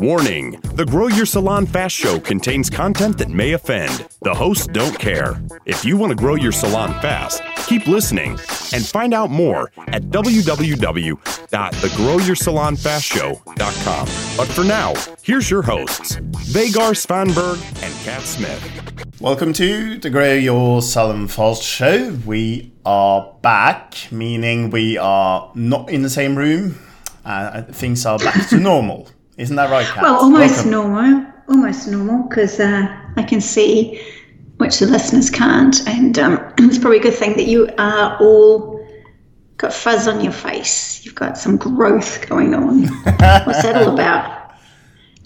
Warning The Grow Your Salon Fast Show contains content that may offend. The hosts don't care. If you want to grow your salon fast, keep listening and find out more at www.thegrowyoursalonfastshow.com. But for now, here's your hosts, Vegard Svanberg and Kat Smith. Welcome to the Grow Your Salon Fast Show. We are back, meaning we are not in the same room. Uh, things are back to normal. Isn't that right, Kat? Well, almost Welcome. normal, almost normal, because uh, I can see, which the listeners can't, and um, it's probably a good thing that you are all got fuzz on your face. You've got some growth going on. What's that all about?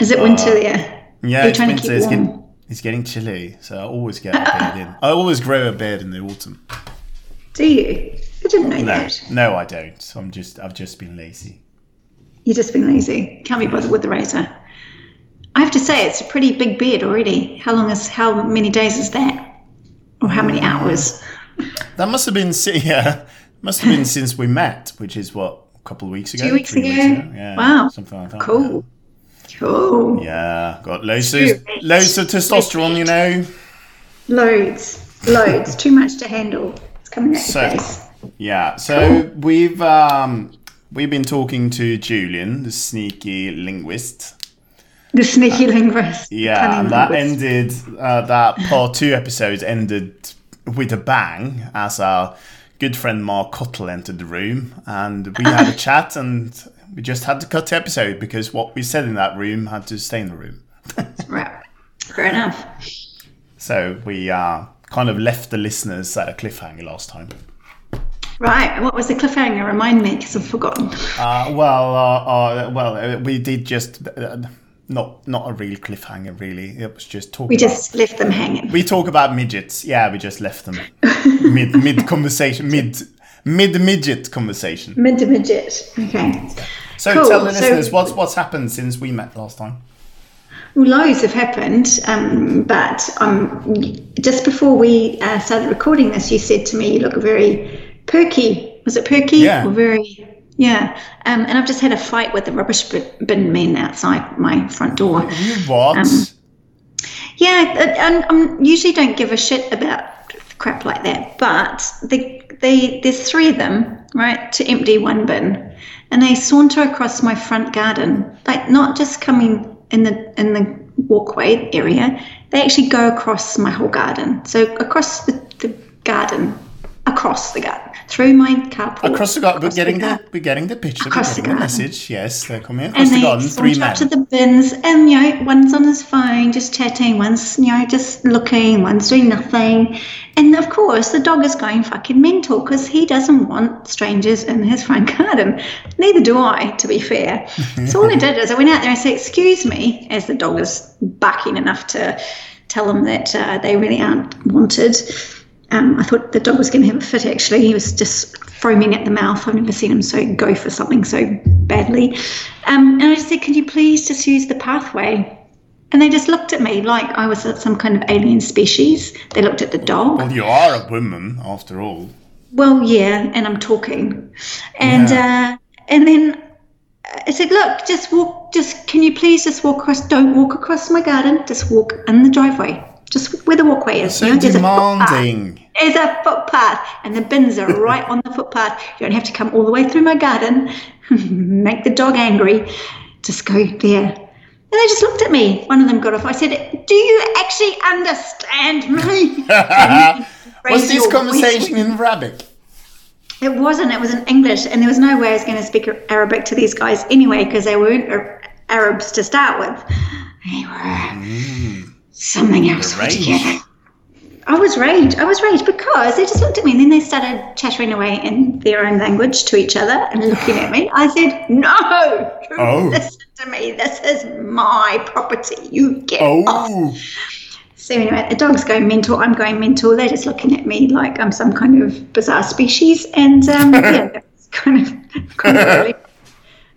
Is it winter there? Yeah, it's trying to winter. keep It's warm. getting, it's getting chilly, so I always get a in. I always grow a beard in the autumn. Do you? I didn't know No, that. no, I don't. I'm just, I've just been lazy. You've just been lazy. Can't be bothered with the razor. I have to say, it's a pretty big beard already. How long is? How many days is that? Or how many hours? That must have been, yeah, must have been since we met, which is what a couple of weeks ago. Two weeks three ago? Yeah, Wow. something like that. Cool. Cool. Yeah, got loads of loads of testosterone, you know. Loads, loads, too much to handle. It's coming at So- your face. Yeah, so we've um, we've been talking to Julian, the sneaky linguist. The sneaky linguist. Yeah, and that linguist. ended. Uh, that part two episode ended with a bang as our good friend Mark Cottle entered the room, and we had a chat, and we just had to cut the episode because what we said in that room had to stay in the room. Right. Fair enough. So we uh, kind of left the listeners at a cliffhanger last time. Right. What was the cliffhanger? Remind me, because I've forgotten. Uh, well, uh, uh, well, uh, we did just uh, not not a real cliffhanger, really. It was just talk. We about- just left them hanging. we talk about midgets. Yeah, we just left them mid mid conversation, mid mid midget conversation. Mid midget. Okay. So Cool, tell the so- listeners what's what's happened since we met last time. Well, loads have happened, um, but um, just before we uh, started recording this, you said to me, "You look very perky." Was it perky? Yeah. Or very, yeah. Um, and I've just had a fight with the rubbish bin- men outside my front door. You what? Um, Yeah, and I usually don't give a shit about crap like that, but they, they, there's three of them, right, to empty one bin, and they saunter across my front garden, like not just coming in the in the walkway area, they actually go across my whole garden. So across the, the garden, across the garden, through my carport. Across the garden, we're getting the we're getting the picture, Across the getting the message. Yes, they're coming across and the garden. Three men. to the bins, and you know, one's on his phone, just chatting. One's you know, just looking. One's doing nothing. And of course, the dog is going fucking mental because he doesn't want strangers in his front garden. Neither do I, to be fair. so all I did is I went out there and said, "Excuse me," as the dog is barking enough to tell them that uh, they really aren't wanted. Um, I thought the dog was going to have a fit. Actually, he was just foaming at the mouth. I've never seen him so go for something so badly. Um, and I just said, Can you please just use the pathway?" And they just looked at me like I was some kind of alien species. They looked at the dog. Well, you are a woman after all. Well, yeah, and I'm talking, and uh, and then I said, "Look, just walk. Just can you please just walk across? Don't walk across my garden. Just walk in the driveway. Just where the walkway It's So you know, a demanding. There's a footpath, and the bins are right on the footpath. You don't have to come all the way through my garden, make the dog angry. Just go there." And they just looked at me. One of them got off. I said, "Do you actually understand me?" Was this your voice conversation in Arabic? it wasn't. It was in English, and there was no way I was going to speak Arabic to these guys anyway because they weren't Arabs to start with. They were mm. Something else altogether. I was rage. I was rage because they just looked at me and then they started chattering away in their own language to each other and looking at me. I said, "No, Oh. listen to me. This is my property. You get off." Oh, So anyway, the dog's going mental. I'm going mental. They're just looking at me like I'm some kind of bizarre species, and um, yeah, that's kind of, kind of really.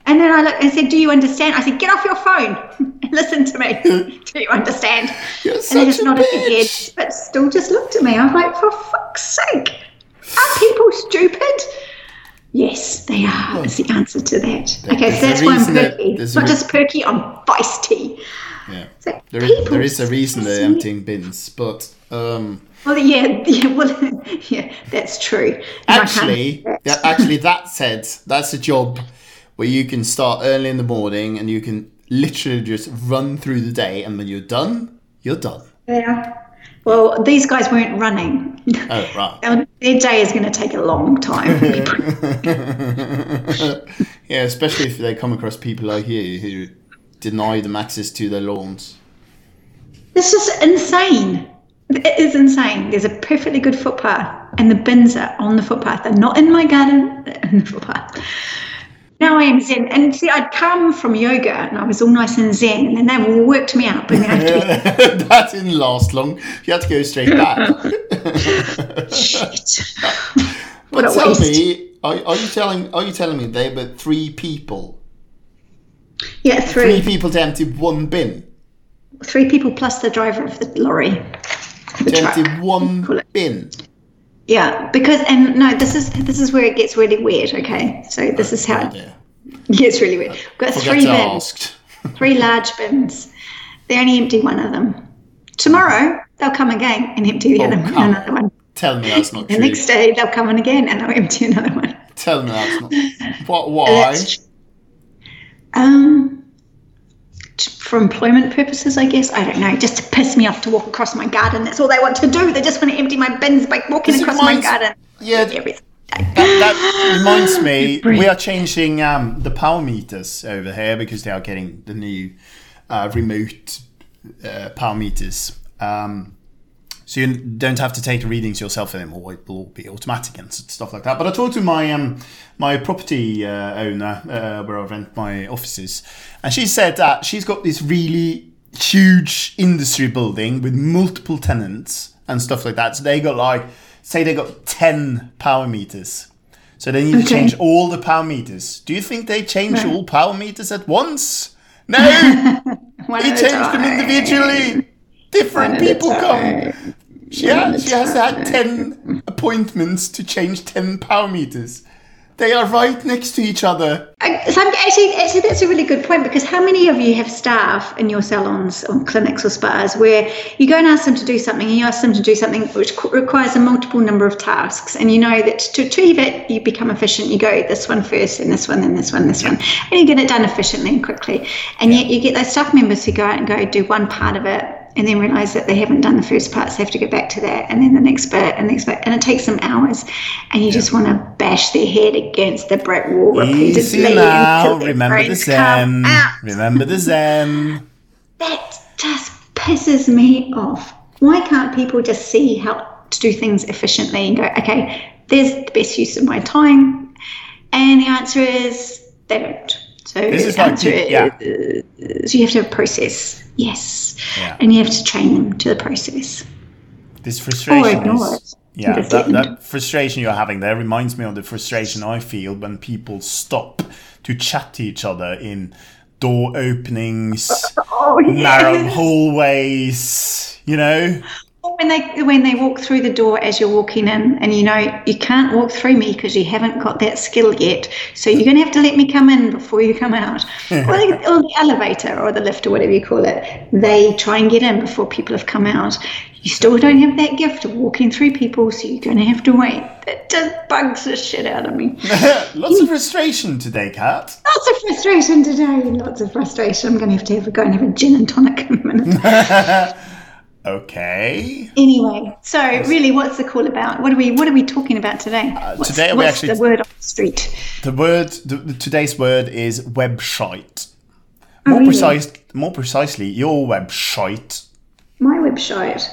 And then I look and said, "Do you understand?" I said, "Get off your phone and listen to me. Do you understand?" You're and they just a nodded their heads, but still just looked at me. I was like, "For fuck's sake, are people stupid?" Yes, they are. Is the answer to that. Okay, so that's why I'm that- perky. a not just perky, I'm feisty. Yeah. So there, people, there is a reason they're emptying bins, but um, Well, yeah, yeah, well, yeah, that's true. And actually, yeah, actually, that said, that's a job where you can start early in the morning and you can literally just run through the day, and when you're done, you're done. Yeah. Well, these guys weren't running. Oh right. Their their day is going to take a long time. Yeah, especially if they come across people like you who deny them access to their lawns. this is insane. It is insane. There's a perfectly good footpath, and the bins are on the footpath. They're not in my garden, they're in the footpath. Now I am zen. And see, I'd come from yoga and I was all nice and zen, and then they worked me up. And be that didn't last long. You had to go straight back. shit. but tell waste. me, are, are you telling are you telling me they were three people? Yeah, Three three. people to empty one bin. Three people plus the driver of the lorry. The To empty one bin. Yeah, because and no, this is this is where it gets really weird. Okay, so this is how Oh, it gets really weird. We've got Forgot three bins, three large bins. They only empty one of them. Tomorrow they'll come again and empty the Oh, other come another one. Tell me that's not The true. The next day they'll come in again and they'll empty another one. Tell me that's not. What? Why? Um, for employment purposes, I guess. I don't know. Just to piss me off to walk across my garden. That's all they want to do. They just want to empty my bins by walking This across my garden. Yeah. That, that reminds me, we are changing um, the power meters over here because they are getting the new uh, remote uh, power meters. Um, so you don't have to take readings yourself anymore; it will be automatic and stuff like that. But I talked to my um, my property uh, owner uh, where I rent my offices, and she said that she's got this really huge industry building with multiple tenants and stuff like that. So they got like, say, they got ten power meters. So they need to change all the power meters. Do you think they change all power meters at once? No, he at them individually. Different One at a people come. She, ha- she has had 10 appointments to change 10 power meters. They are right next to each other. I- So actually, actually, that's a really good point because how many of you have staff in your salons or clinics or spas where you go and ask them to do something and you ask them to do something which requires a multiple number of tasks and you know that to achieve it you become efficient you go this one first and this one then this one this one and you get it done efficiently and quickly and yet you get those staff members who go out and go do one part of it and then realize that they haven't done the first part, so they have to go back to that, and then the next bit, and the next bit, and it takes them hours, and you just want to bash their head against the brick wall repeatedly Easy now. Remember the Zen. Remember the Zen. That just pisses me off. Why can't people just see how to do things efficiently and go, okay, there's the best use of my time? And the answer is they don't. So This is like pe- yeah. is you have to have a process. Yes. Yeah. And you have to train them to the process. This frustration is. Yeah, that, that frustration you're having there reminds me of the frustration I feel when people stop to chat to each other in door openings, Oh, narrow hallways, you know? When they when they walk through the door as you're walking in, and you know you can't walk through me because you haven't got that skill yet. So you're going to have to let me come in before you come out, or, the, or the elevator or the lift or whatever you call it. They try and get in before people have come out. You still don't have that gift of walking through people, so you're going to have to wait. That just bugs the shit out of me. Lots of frustration today, Kat. Lots of frustration today. Lots of frustration. I'm going to have to have a go and have a gin and tonic in a minute. Okay. Anyway, so really, what's the call about? What are we What are we talking about today? Uh, today we actually- the word on the street? The word, the, today's word is website. Oh, More really? precise, more precisely, your website. My website.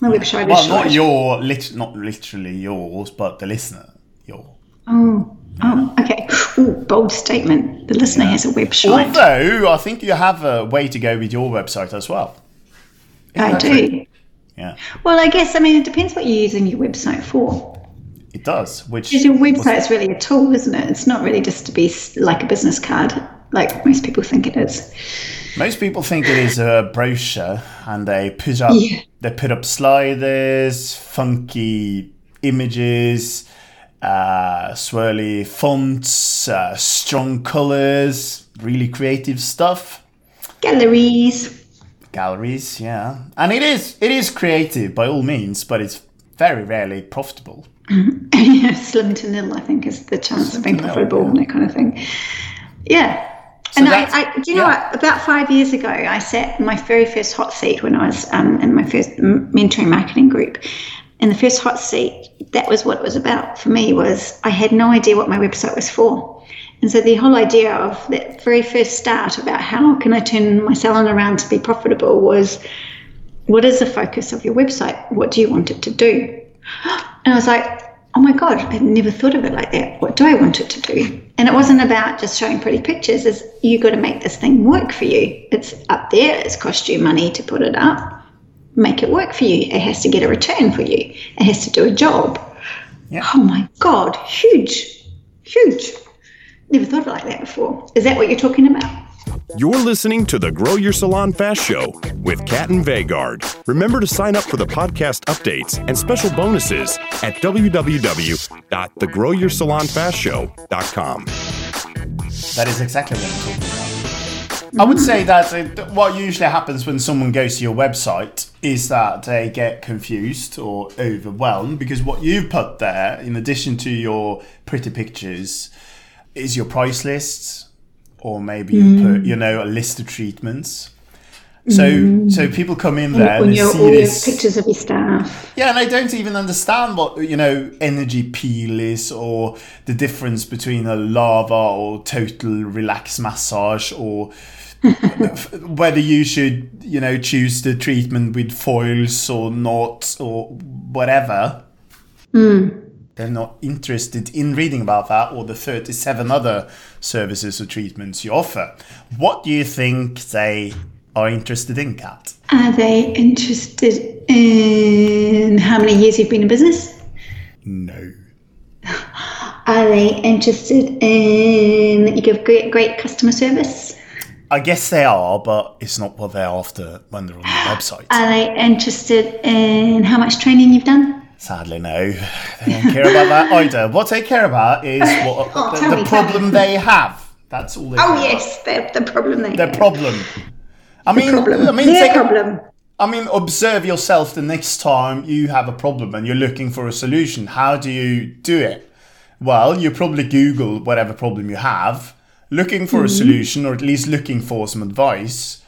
My website Well, not shite. your, lit, not literally yours, but the listener. Your. Oh, oh, okay. Ooh, bold statement. The listener has a website. Although I think you have a way to go with your website as well. I do. Yeah, Well, I guess I mean it depends what you're using your website for. it does. Which Because your website's really a tool, isn't it? It's not really just to be like a business card, like most people think it is. most people think it is a brochure, and they put up Yeah. they put up sliders, funky images, uh, swirly fonts, uh, strong colors, really creative stuff. Galleries. Galleries, yeah, and it is it is creative by all means, but it's very rarely profitable. yeah, slim to nil, I think, is the chance Slim of being profitable yeah. and that kind of thing. Yeah. and I, I, do you know yeah. what? About five years ago, I sat in my very first hot seat when I was um, in my first m- mentoring marketing group. In the first hot seat, that was what it was about for me. Was I had no idea what my website was for, and so the whole idea of that very first start about how can I turn my salon around to be profitable was, what is the focus of your website? What do you want it to do? And I was like, oh my God, I've never thought of it like that. What do I want it to do? And it wasn't about just showing pretty pictures, it's you got to make this thing work for you. It's up there, it's cost you money to put it up. Make it work for you. It has to get a return for you. It has to do a job. Yeah. Oh my God, huge, huge. Never thought of it like that before. Is that what you're talking about? You're listening to the Grow Your Salon Fast Show with Kat and Vegard. Remember to sign up for the podcast updates and special bonuses at www.thegrowyoursalonfastshow.com. That is exactly what I'm talking about. I would say that uh, what usually happens when someone goes to your website is that they get confused or overwhelmed because what you've put there, in addition to your pretty pictures, is your price lists, or maybe you put, mm. you know, a list of treatments. So, mm. so people come in there and you're see all this. pictures of your staff. Yeah, and I don't even understand what you know energy peel is, or the difference between a lava or total relax massage, or whether you should you know choose the treatment with foils or not, or whatever. Mm. They're not interested in reading about that or the 37 other services or treatments you offer. What do you think they are interested in, Kat? Are they interested in how many years you've been in business? No. Are they interested in that you give great, great customer service? I guess they are, but it's not what they're after when they're on the website. Are they interested in how much training you've done? Sadly, no. They don't care about that either. What they care about is what Oh, the, the me, problem they have. That's all they Oh care yes, the, the problem they. Their have. problem. I mean, problem. I mean, Their take- problem. I mean, observe yourself the next time you have a problem and you're looking for a solution. How do you do it? Well, you probably Google whatever problem you have, looking for a mm-hmm. solution or at least looking for some advice.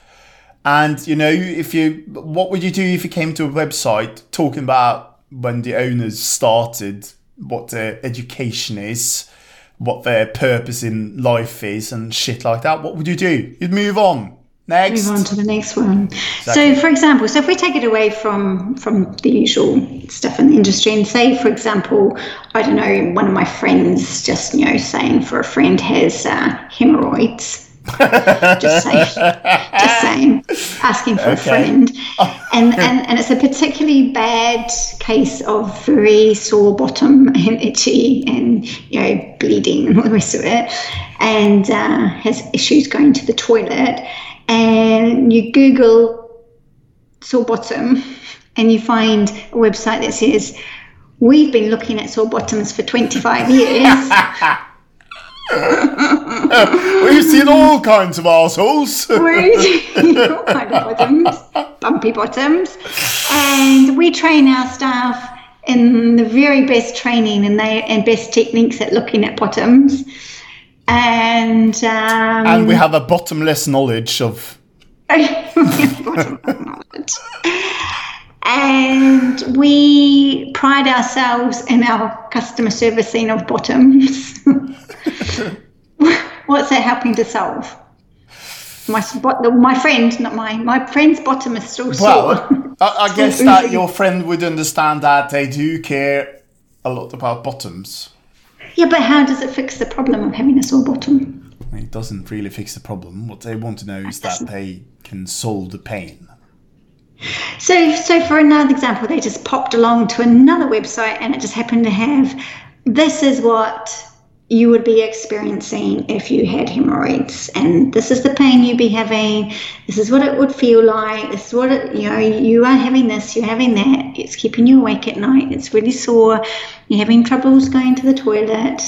And you know, if you, what would you do if you came to a website talking about when the owners started, what their education is, what their purpose in life is, and shit like that? What would you do? You'd move on. Next. Move on to the next one. Exactly. So, for example, so if we take it away from from the usual stuff in the industry, and say, for example, I don't know, one of my friends just you know saying for a friend has uh, hemorrhoids. Just saying, just saying, asking for a friend, and, and and it's a particularly bad case of very sore bottom and itchy and you know bleeding and all the rest of it, and uh, has issues going to the toilet, and you Google sore bottom, and you find a website that says. We've been looking at sore bottoms for 25 years. We've seen all kinds of assholes. We're all kind of bottoms, bumpy bottoms, and we train our staff in the very best training and they and best techniques at looking at bottoms. And um, and we have a bottomless knowledge of. bottom knowledge. And we pride ourselves in our customer servicing of bottoms. What's that helping to solve? My my friend, not my my friend's bottom is still sore. Well, I, I guess that your friend would understand that they do care a lot about bottoms. yeah, but how does it fix the problem of having a sore bottom? It doesn't really fix the problem. What they want to know is that they can solve the pain. So, so for another example, they just popped along to another website, and it just happened to have this is what you would be experiencing if you had hemorrhoids. And this is the pain you'd be having. This is what it would feel like. This is what it you know you are having this you're having that. It's keeping you awake at night. It's really sore. You're having troubles going to the toilet.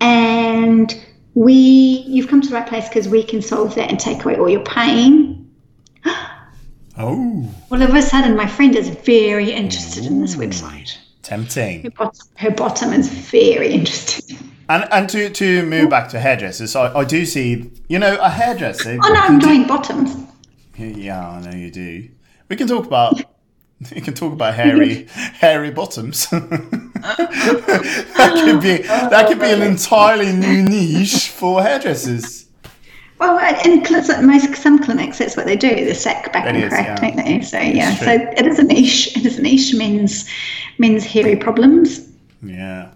And we you've come to the right place because we can solve that and take away all your pain Oh, all of a sudden my friend is very interested in this website tempting. her bottom, her bottom is very interested And and to to move back to hairdressers, I, I do see you know a hairdresser. oh no i'm doing bottoms Yeah, I know you do. We can talk about we can talk about hairy hairy bottoms. that could be that could be an oh, entirely new niche for hairdressers. Well, in cl- most some clinics, that's what they do. They sack back and crack, yeah. don't they? So yeah, so it is a niche. It is a niche. Men's men's hairy problems. Yeah.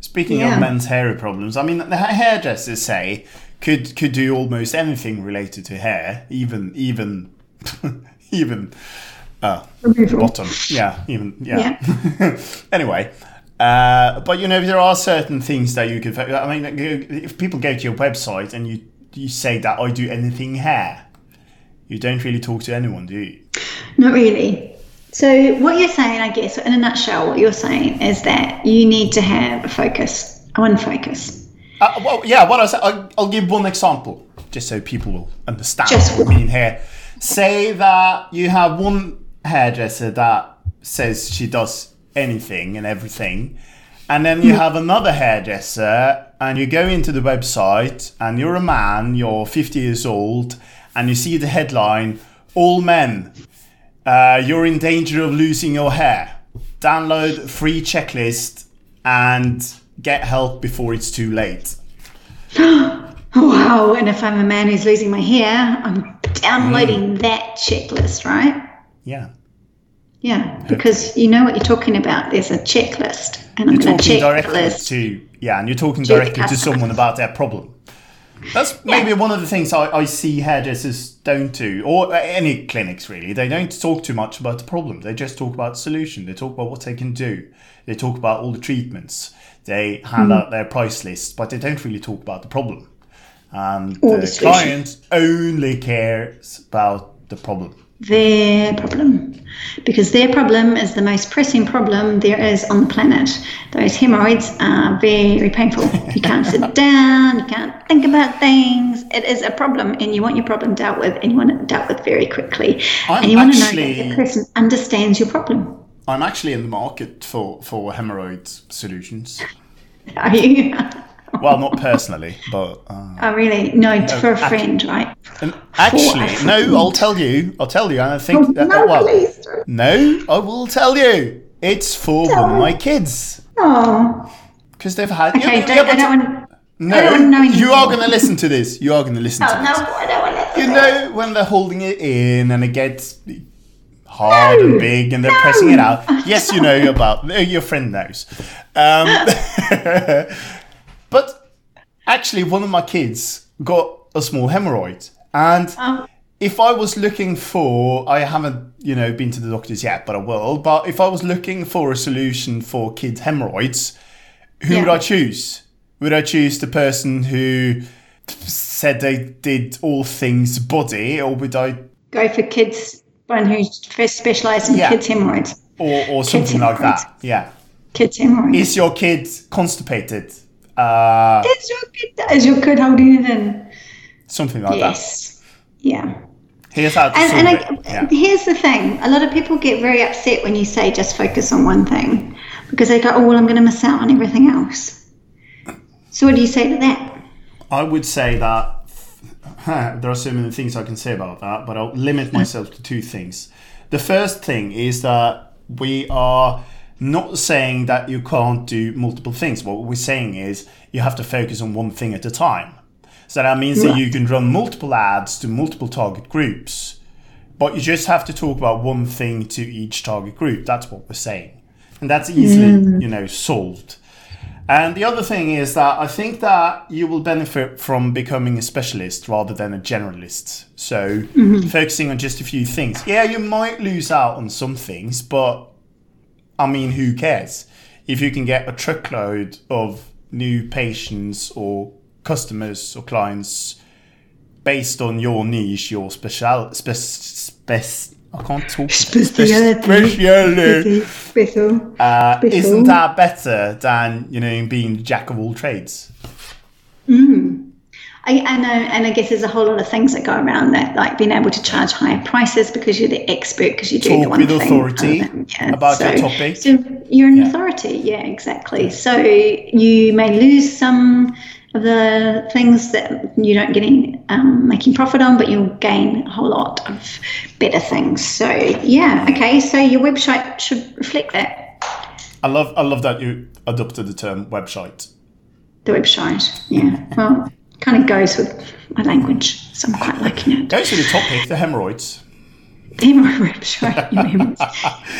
Speaking Yeah. of men's hairy problems, I mean the hairdressers say could could do almost anything related to hair, even even even uh, bottom. Yeah, even yeah. anyway, uh, but you know there are certain things that you could. I mean, if people go to your website and you you say that I do anything hair, you don't really talk to anyone, do you? Not really. So what you're saying, I guess, in a nutshell, what you're saying is that you need to have a focus, one focus. Uh, well, yeah. What I say, I'll, I'll give one example, just so people will understand Just what one. mean here. Say that you have one hairdresser that says she does anything and everything, and then you have another hairdresser, and you go into the website, and you're a man, you're 50 years old, and you see the headline: "All men, uh, you're in danger of losing your hair." Download free checklist and get help before it's too late. Wow! And if I'm a man who's losing my hair, I'm downloading Mm. that checklist, right? Yeah. Yeah, because you know what you're talking about. There's a checklist, and I'm going to check directly list. to yeah, and you're talking the directly to someone about their problem. That's maybe one of the things I, I see hairdressers don't do, or any clinics really. They don't talk too much about the problem. They just talk about the solution. They talk about what they can do. They talk about all the treatments. They hand Hmm. out their price lists, but they don't really talk about the problem. And Or the, the client only cares about the problem. Their problem because their problem is the most pressing problem there is on the planet. Those hemorrhoids are very painful. You can't sit down, you can't think about things. It is a problem, and you want your problem dealt with, and you want it dealt with very quickly. I'm and you want to know that the person understands your problem. I'm actually in the market for, for hemorrhoid solutions. Are you? Well, not personally, but uh, oh, really? No, for a actually- friend, right? actually, no. I'll tell you. I'll tell you. And I think that no, well, please. no, I will tell you. It's for one of my kids Oh, because they've had. okay. yeah, don't, yeah, I but- don't want. no, I don't know you are going to listen to this. You are going to listen Oh, to no, this. I don't want to. You know when they're holding it in and it gets hard and big and they're pressing it out. Yes, you know about. Your friend knows. Um, but actually, one of my kids got a small hemorrhoid, and Oh. if I was looking for, I haven't, you know, been to the doctors yet, but I will. But if I was looking for a solution for kids' hemorrhoids, who would I choose? Would I choose the person who said they did all things body, or would I, go for kids, one who first specialised in Yeah. kids' hemorrhoids. or, or something like that? Yeah. Kids' hemorrhoids. Is your kid constipated? Uh, Is your kid, is your kid holding it in? something like Yes. Yeah. Here's how And, and. I, Yeah. here's the thing a lot of people get very upset when you say just focus on one thing because they go, oh, well, I'm going to miss out on everything else. So, what do you say to that? I would say that there are so many things I can say about that, but I'll limit myself to two things. The first thing is that we are not saying that you can't do multiple things. What we're saying is you have to focus on one thing at a time. So that means that you can run multiple ads to multiple target groups, but you just have to talk about one thing to each target group. That's what we're saying. And that's easily, mm. you know, solved. And the other thing is that I think that you will benefit from becoming a specialist rather than a generalist. So mm-hmm. focusing on just a few things. Yeah, you might lose out on some things, but I mean, who cares? If you can get a truckload of new patients or customers or clients based on your niche, your special, spec, spec, I can't talk. Speciality. Speciality. Special. Uh, isn't that better than you know being jack of all trades? I, I know, and I guess there's a whole lot of things that go around that, like being able to charge higher prices because you're the expert because you do Talk the one with thing. authority Um, about your topic. So you're an Yeah. authority, yeah, exactly. So you may lose some of the things that you don't get in um, making profit on, but you'll gain a whole lot of better things. So yeah, okay. So your website should reflect that. I love I love that you adopted the term website. The website, yeah. Well, kind of goes with my language, so I'm quite liking it. Goes to the topic, the hemorrhoids. Hemorrhoid website. your hemorrhoids.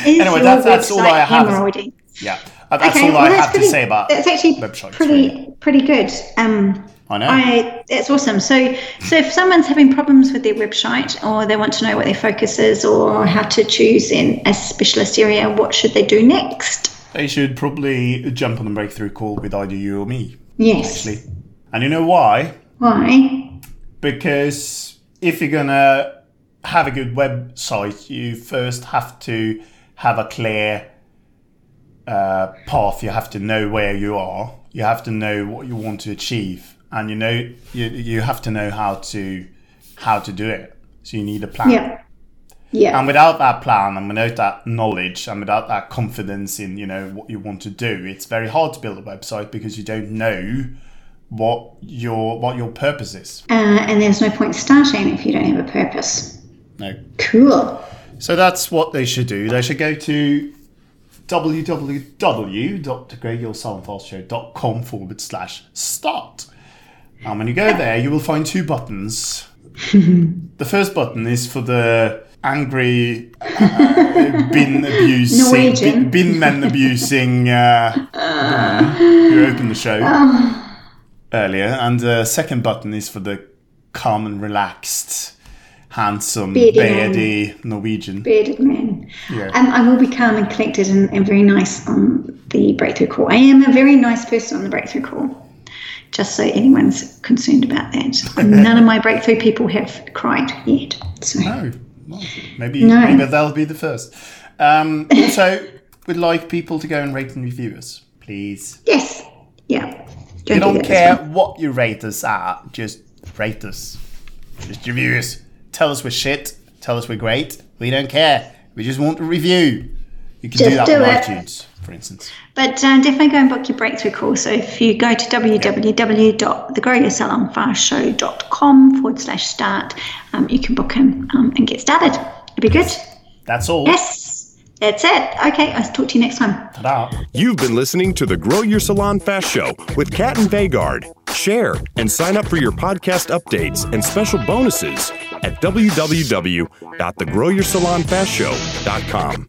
Anyway, that's- that's all I have. hemorrhoiding? Yeah, that's Okay, all well, I that's have pretty, to say about That's actually pretty really. pretty good. Um, I know. I it's awesome. So so if someone's having problems with their website or they want to know what their focus is or how to choose in a specialist area, what should they do next? They should probably jump on the breakthrough call with either you or me. Yes. Actually. And you know why? Why? Because if you're gonna have a good website, you first have to have a clear uh, path. You have to know where you are. You have to know what you want to achieve, and you know you you have to know how to how to do it. So you need a plan. Yeah. Yeah. And without that plan and without that knowledge and without that confidence in, you know, what you want to do, it's very hard to build a website because you don't know what your what your purpose is. uh, and there's no point starting if you don't have a purpose. No. Cool. So that's what they should do. They should go to www.thegrowyoursalonfastshow.com forward slash start. And when you go there, you will find two buttons. the first button is for the angry uh, bin abusing, bin, bin men abusing uh, woman who opened the show earlier. And the second button is for the calm and relaxed, handsome, Beardy man. Norwegian. bearded man. Yeah. Um, I will be calm and collected and, and very nice on the breakthrough call. I am a very nice person on the breakthrough call. Just so anyone's concerned about that. None of my breakthrough people have cried yet. So No, maybe No. maybe they'll be the first. Um, also, we'd like people to go and rate and review us, please. yes, yeah. We do don't care what you rate us at, just rate us. Just review us. Tell us we're shit. Tell us we're great. We don't care. We just want a review. You can do that do on it. iTunes, for instance. But uh, definitely go and book your breakthrough call. So if you go to www.thegrowyoursalonfastshow.com forward slash start, um, you can book him um, and get started. It'd be good. That's all. Yes, that's it. Okay, I'll talk to you next time. Ta-da. You've been listening to the Grow Your Salon Fast Show with Kat and Vegard. Share and sign up for your podcast updates and special bonuses at www.thegrowyoursalonfastshow.com.